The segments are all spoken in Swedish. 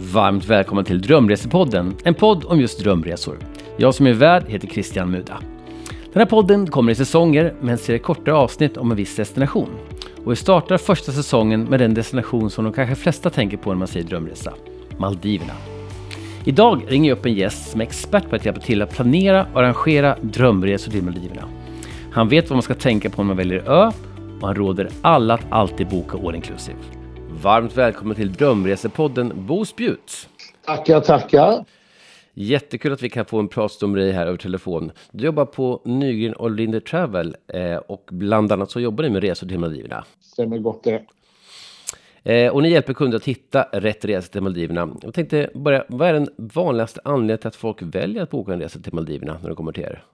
Varmt välkommen till Drömresepodden, en podd om just drömresor. Jag som är värd heter Christian Muda. Den här podden kommer i säsonger men ser kortare avsnitt om en viss destination. Och vi startar första säsongen med den destination som de kanske flesta tänker på när man säger drömresa, Maldiverna. Idag ringer jag upp en gäst som är expert på att hjälpa till att planera och arrangera drömresor till Maldiverna. Han vet vad man ska tänka på när man väljer ö och han råder alla att alltid boka all inclusive. Varmt välkommen till Drömresepodden Bo Spjut. Tackar, tackar. Jättekul att vi kan få en pratstund med dig här över telefon. Du jobbar på Nygren och Linder Travel eh, och bland annat så jobbar ni med resor till Maldiverna. Stämmer gott det. Eh, och ni hjälper kunder att hitta rätt resa till Maldiverna. Jag tänkte börja, vad är den vanligaste anledningen till att folk väljer att boka en resa till Maldiverna när de kommer till er?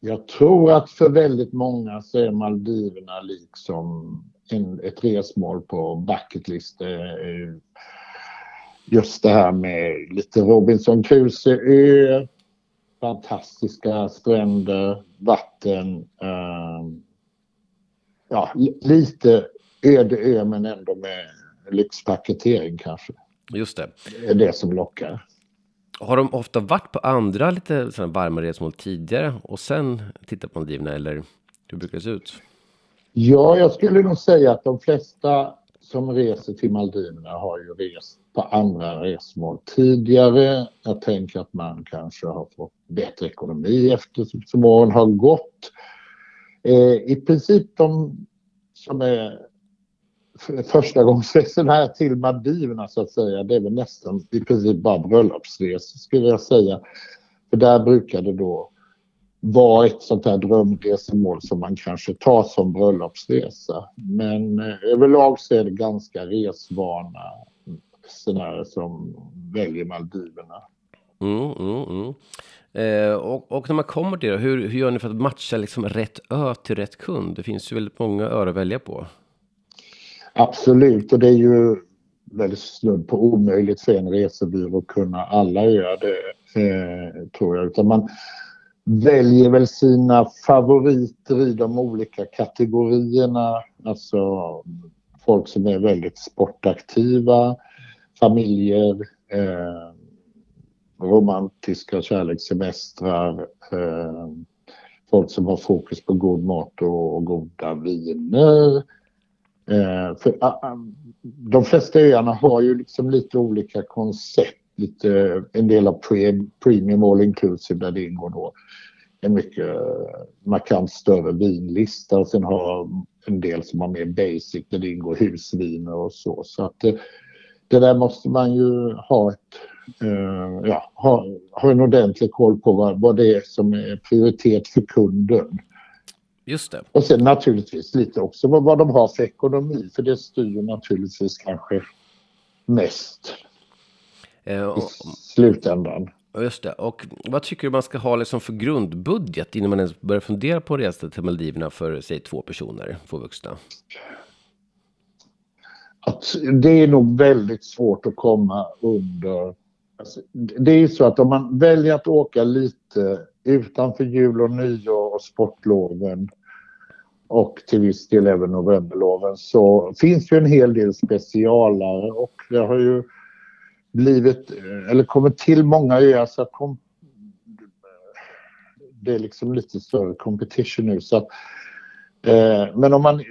Jag tror att för väldigt många så är Maldiverna liksom ett resmål på bucketlist. Just det här med lite Robinson Crusoe-ö, fantastiska stränder, vatten. Eh, ja, lite öde ö men ändå med lyxpaketering kanske. Just det. Det är det som lockar. Har de ofta varit på andra lite sådana varma resmål tidigare och sen tittat på Maldiverna eller hur brukar det se ut? Ja, jag skulle nog säga att de flesta som reser till Maldiverna har ju rest på andra resmål tidigare. Jag tänker att man kanske har fått bättre ekonomi eftersom åren har gått. Eh, I princip de som är första till Maldiverna så att säga, det är väl nästan i princip bara bröllopsresor skulle jag säga. För där brukar det då vara ett sånt här drömresemål som man kanske tar som bröllopsresa. Men eh, överlag så är det ganska resvana resenärer som väljer Maldiverna. Mm, mm, mm. Eh, och, och, när man kommer till det, hur, hur gör ni för att matcha liksom rätt ö till rätt kund? Det finns ju väldigt många öar att välja på. Absolut, och det är ju väldigt snudd på omöjligt för en resebyrå att kunna alla öar det, eh, tror jag. Utan man väljer väl sina favoriter i de olika kategorierna. Alltså folk som är väldigt sportaktiva, familjer, eh, romantiska kärlekssemestrar, eh, folk som har fokus på god mat och, och goda viner. Eh, för, ah, ah, de flesta öarna har ju liksom lite olika koncept. Lite, en del av pre, premium all inclusive där det ingår då en mycket markant större vinlista och sen har en del som har mer basic där det ingår husviner och så. Så att det, det där måste man ju ha ett Uh, ja, ha, ha en ordentlig koll på vad, vad det är som är prioritet för kunden. Just det. Och sen naturligtvis lite också vad, vad de har för ekonomi, för det styr naturligtvis kanske mest i slutändan. Just det. Och vad tycker du man ska ha liksom för grundbudget innan man ens börjar fundera på en resa till Maldiverna för, säg två personer, två vuxna? Att det är nog väldigt svårt att komma under Alltså, det är ju så att om man väljer att åka lite utanför jul och nyår och sportloven och till viss del även novemberloven så finns ju en hel del specialare och det har ju blivit, eh, eller kommit till många öar så att kom, det är liksom lite större competition nu så att, eh, men om man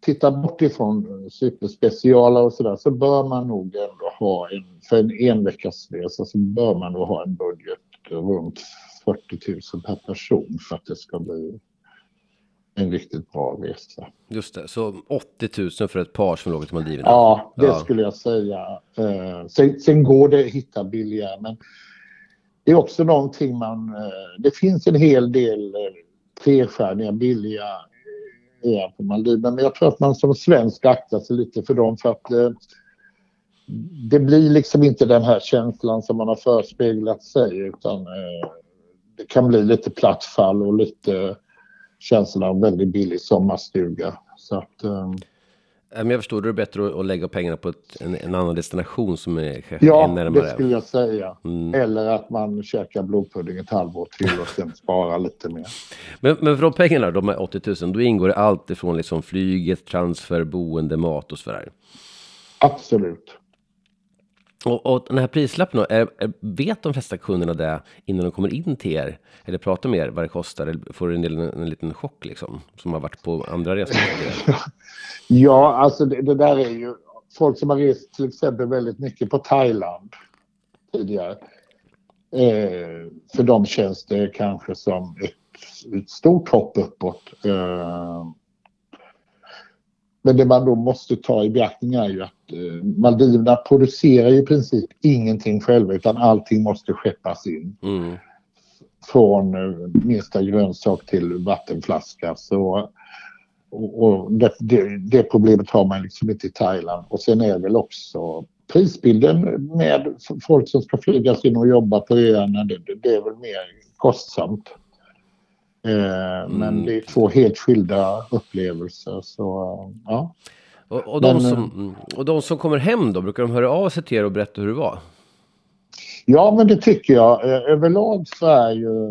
tittar bort ifrån superspeciala och sådär så bör man nog ändå ha en, för en enveckasresa så bör man nog ha en budget runt 40 000 per person för att det ska bli en riktigt bra resa. Just det, så 80 000 för ett par som låg till Maldiverna? Ja, det ja. skulle jag säga. Eh, sen, sen, går det att hitta billigare, men det är också någonting man... Eh, det finns en hel del eh, trestjärniga billiga öar på Maldiverna, men jag tror att man som svensk aktar sig lite för dem för att det blir liksom inte den här känslan som man har förespeglat sig utan det kan bli lite platt fall och lite känslan av väldigt billig sommarstuga. Så att, um... Men jag förstår, det är bättre att lägga pengarna på ett, en, en, annan destination som är ja, närmare. Ja, det skulle jag säga. Mm. Eller att man käkar blodpudding ett halvår till och sen sparar lite mer. Men, men för de pengarna, de är 80 000, då ingår det allt ifrån liksom flyget, transfer, boende, mat och sådär? Absolut. Och, och den här prislappen, då, är, är, vet de flesta kunderna det innan de kommer in till er? Eller pratar med er vad det kostar? Eller får en, del, en, en liten chock liksom? Som har varit på andra resor? ja, alltså det, det, där är ju folk som har rest till exempel väldigt mycket på Thailand tidigare. Eh, för dem känns det kanske som ett, ett stort hopp uppåt. Eh, men det man då måste ta i beaktning är ju att eh, Maldiverna producerar i princip ingenting själva utan allting måste skeppas in. Mm. Från eh, minsta grönsak till vattenflaska. Så, och, och det, det, det, problemet har man liksom inte i Thailand. Och sen är väl också prisbilden med folk som ska flygas in och jobba på öarna. Det, det är väl mer kostsamt. Eh, mm. Men det är två helt skilda upplevelser. Så, ja. Och, och, de men, som, mm, och de som kommer hem då, brukar de höra av sig till er och berätta hur det var? Ja, men det tycker jag. Eh, överlag så är ju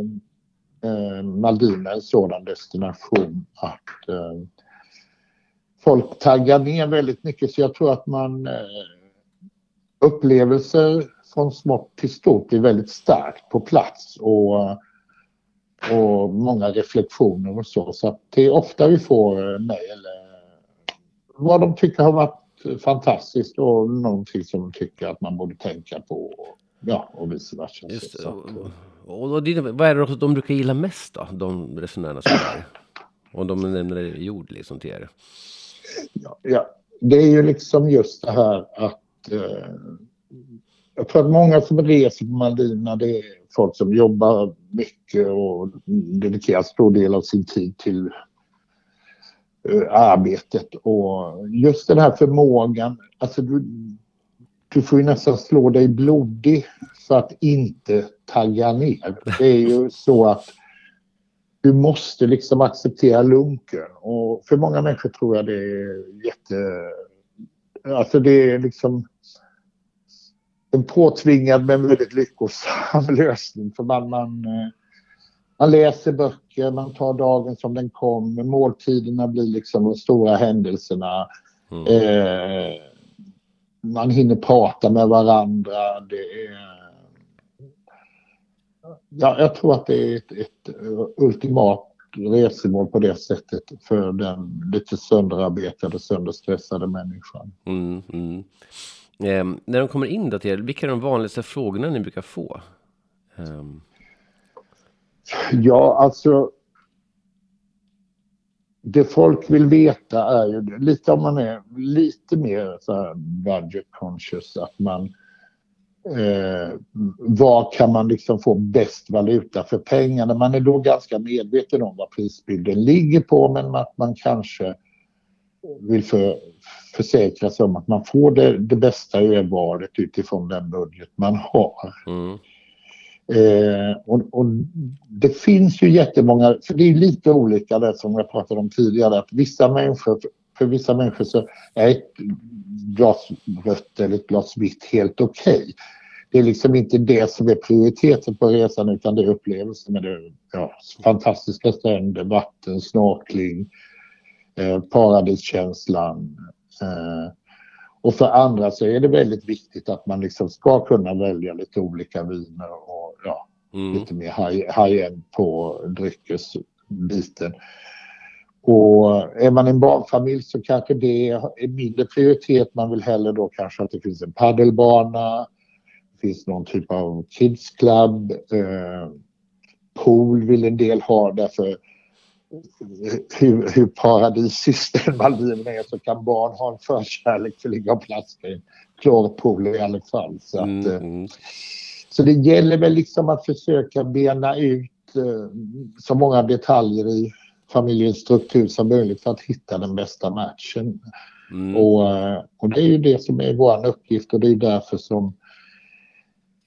eh, Maldiverna en sådan destination att eh, folk taggar ner väldigt mycket. Så jag tror att man eh, upplevelser från smått till stort blir väldigt starkt på plats. Och och många reflektioner och så. Så det är ofta vi får mejl vad de tycker har varit fantastiskt och någonting som de tycker att man borde tänka på. Ja, och vice versa. Just, så, och, och det, vad är det de brukar gilla mest då, de resenärerna som är Om de nämner jord liksom till er. Ja, ja, det är ju liksom just det här att eh, jag tror att många som reser på Maldiverna det är folk som jobbar mycket och dedikerar stor del av sin tid till eh, arbetet. Och just den här förmågan, alltså du, du får ju nästan slå dig blodig för att inte tagga ner. Det är ju så att du måste liksom acceptera lunken och för många människor tror jag det är jätte... Alltså det är liksom en påtvingad men väldigt lyckosam lösning. För man, man, eh, man läser böcker, man tar dagen som den kom. Måltiderna blir liksom de stora händelserna. Mm. Eh, man hinner prata med varandra. Det är, ja, jag tror att det är ett, ett ultimat resemål på det sättet för den lite sönderarbetade, sönderstressade människan. Mm, mm. Eh, när de kommer in då till er, vilka är de vanligaste frågorna ni brukar få? Eh. Ja, alltså. Det folk vill veta är ju lite om man är lite mer så här budget conscious att man eh, vad kan man liksom få bäst valuta för pengarna? Man är då ganska medveten om vad prisbilden ligger på men att man kanske vill för, försäkra sig om att man får det, det bästa ur valet utifrån den budget man har. Mm. Eh, och, och, det finns ju jättemånga, för det är lite olika det som jag pratade om tidigare, att vissa människor, för vissa människor så är ett glas rött eller ett glas vitt helt okej. Okay. Det är liksom inte det som är prioriteten på resan utan det är upplevelsen med det ja, fantastiska stränder, vatten, snorkling, eh, paradiskänslan. Eh, och för andra så är det väldigt viktigt att man liksom ska kunna välja lite olika viner och ja, mm. lite mer high-end på dryckesbiten. Och är man en barnfamilj så kanske det är mindre prioritet. Man vill hellre då kanske att det finns en paddelbana, det finns någon typ av kids club, eh, pool vill en del ha därför hur, hur paradisiskt Maldiverna är så kan barn ha en förkärlek för att ligga och plaska i en klorpool i alla fall. Så, att, mm. mm. så det gäller väl liksom att försöka bena ut eh, så många detaljer i familjens struktur som möjligt för att hitta den bästa matchen. Mm. Och, eh, och det är ju det som är vår uppgift och det är därför som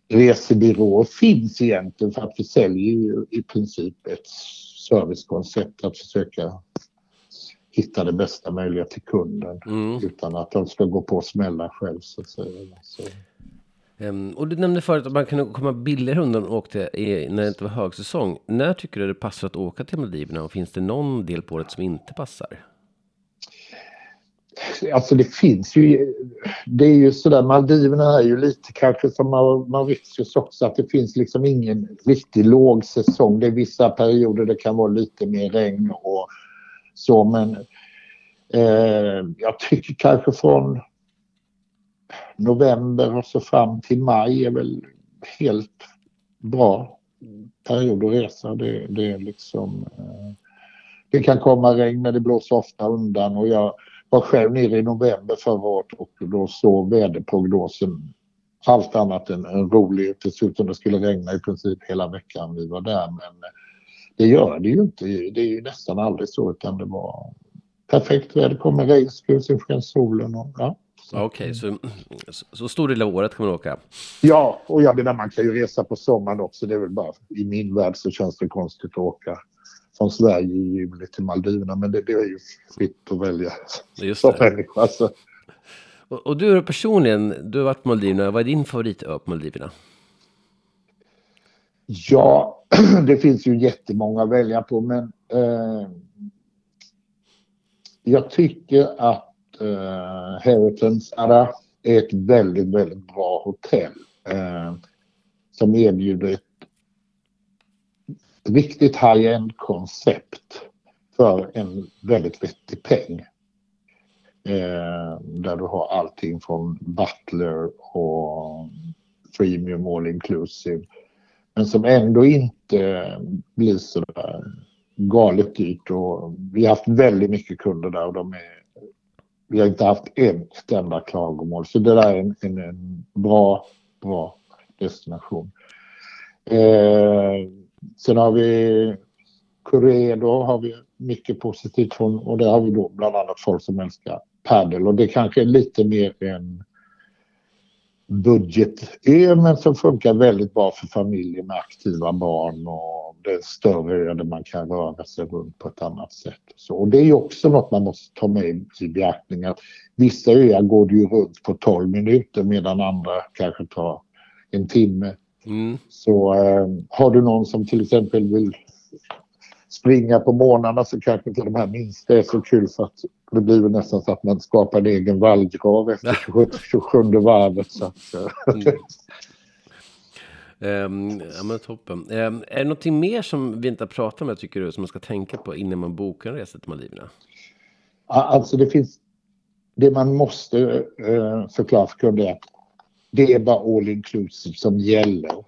resebyråer finns egentligen för att vi säljer ju i princip ett servicekoncept att försöka hitta det bästa möjliga till kunden mm. utan att de ska gå på smällar själv så att säga. Så. Um, och du nämnde förut att man kan komma billigare undan och åkte i, när det inte var högsäsong. När tycker du det passar att åka till Maldiverna och finns det någon del på året som inte passar? Alltså det finns ju, det är ju sådär, Maldiverna är ju lite kanske som Mauritius också, att det finns liksom ingen riktig lågsäsong. Det är vissa perioder det kan vara lite mer regn och så men eh, jag tycker kanske från november och så fram till maj är väl helt bra period att resa. Det, det är liksom eh, det kan komma regn men det blåser ofta undan och jag var själv nere i november förra året och då såg väderprognosen allt annat än, än rolig. Det ut som det skulle regna i princip hela veckan vi var där men det gör det ju inte. Det är ju nästan aldrig så utan det var perfekt väder. kommer regnskur, sen sken solen och ja. Okej, okay, så, så stor del av året kan man åka? Ja, och jag menar man kan ju resa på sommaren också. Det är väl bara i min värld så känns det konstigt att åka från Sverige i juli till Maldiverna. Men det, det är ju fritt att välja Just som människa. Alltså. Och, och, du personligen, du har varit på Maldiverna. Vad är din favoritö på Maldiverna? Ja, det finns ju jättemånga att välja på men eh, jag tycker att eh, Heritage Ara är ett väldigt, väldigt bra hotell eh, som erbjuder ett riktigt high-end koncept för en väldigt vettig peng. Eh, där du har allting från Butler och Premium All Inclusive. Men som ändå inte blir så där galet dyrt och vi har haft väldigt mycket kunder där och de är vi har inte haft ett enda klagomål. Så det där är en, en, en bra, bra destination. Eh, Sen har vi Corredo har vi mycket positivt från och där har vi då bland annat folk som älskar padel och det kanske är lite mer en budgetö men som funkar väldigt bra för familjer med aktiva barn och det är större ö där man kan röra sig runt på ett annat sätt. Så, och det är ju också något man måste ta med i beaktning att vissa öar går det ju runt på 12 minuter medan andra kanske tar en timme. Mm. Så eh, har du någon som till exempel vill springa på morgnarna så kanske inte de här minsta är så kul för att det blir väl nästan så att man skapar en egen vallgrav efter 27, varvet. Så att, mm. Um, ja men toppen. Um, är det någonting mer som vi inte har pratat om jag tycker du som man ska tänka på innan man bokar en resa till Maldiverna? Alltså det finns det man måste uh, förklara för kunder att det är bara all inclusive som gäller.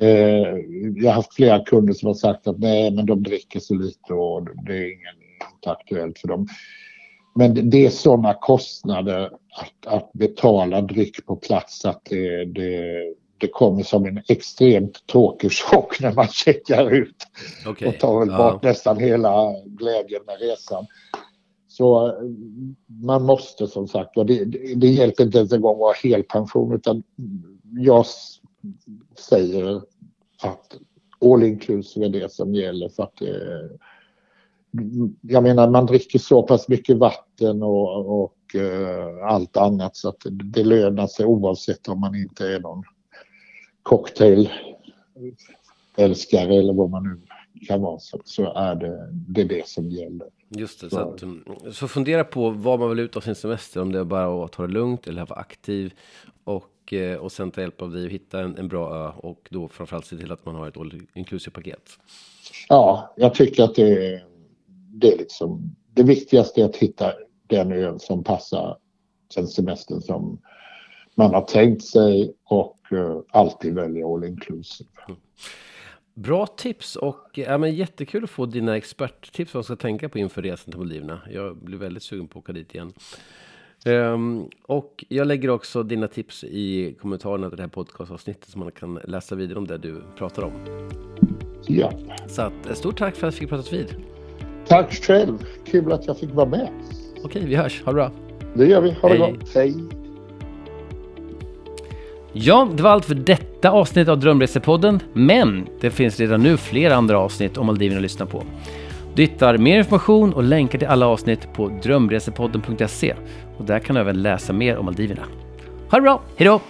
Eh, jag har haft flera kunder som har sagt att nej, men de dricker så lite och det är ingen, inte aktuellt för dem. Men det är sådana kostnader att, att betala dryck på plats att det, det, det kommer som en extremt tråkig chock när man checkar ut. Okay. Och tar väl bort ja. nästan hela glädjen med resan. Så man måste som sagt det, det hjälper inte ens en gång att ha helpension utan jag säger att all inclusive är det som gäller för att eh, jag menar man dricker så pass mycket vatten och, och eh, allt annat så att det lönar sig oavsett om man inte är någon cocktailälskare eller vad man nu kan vara så, så är det, det är det som gäller. Just det, så, att, så fundera på vad man vill ut av sin semester, om det är bara att ta det lugnt eller vara aktiv och, eh, och sen ta hjälp av dig att hitta en, en bra ö och då framförallt se till att man har ett all inclusive paket. Ja, jag tycker att det, det är liksom det viktigaste är att hitta den ö som passar den semestern som man har tänkt sig och uh, alltid välja all inclusive. Mm. Bra tips och ja, men jättekul att få dina experttips vad man ska tänka på inför resan till Maldiverna. Jag blir väldigt sugen på att åka dit igen. Um, och jag lägger också dina tips i kommentarerna till det här podcastavsnittet så man kan läsa vidare om det du pratar om. Ja. Så att, eh, stort tack för att jag fick prata vid. Tack själv. Kul att jag fick vara med. Okej, vi hörs. Ha det bra. Det gör vi. Ha det gott. Hej. Ja, det var allt för detta avsnitt av Drömresepodden, men det finns redan nu flera andra avsnitt om Maldiverna att lyssna på. Du hittar mer information och länkar till alla avsnitt på drömresepodden.se och där kan du även läsa mer om Maldiverna. Ha det bra, hejdå!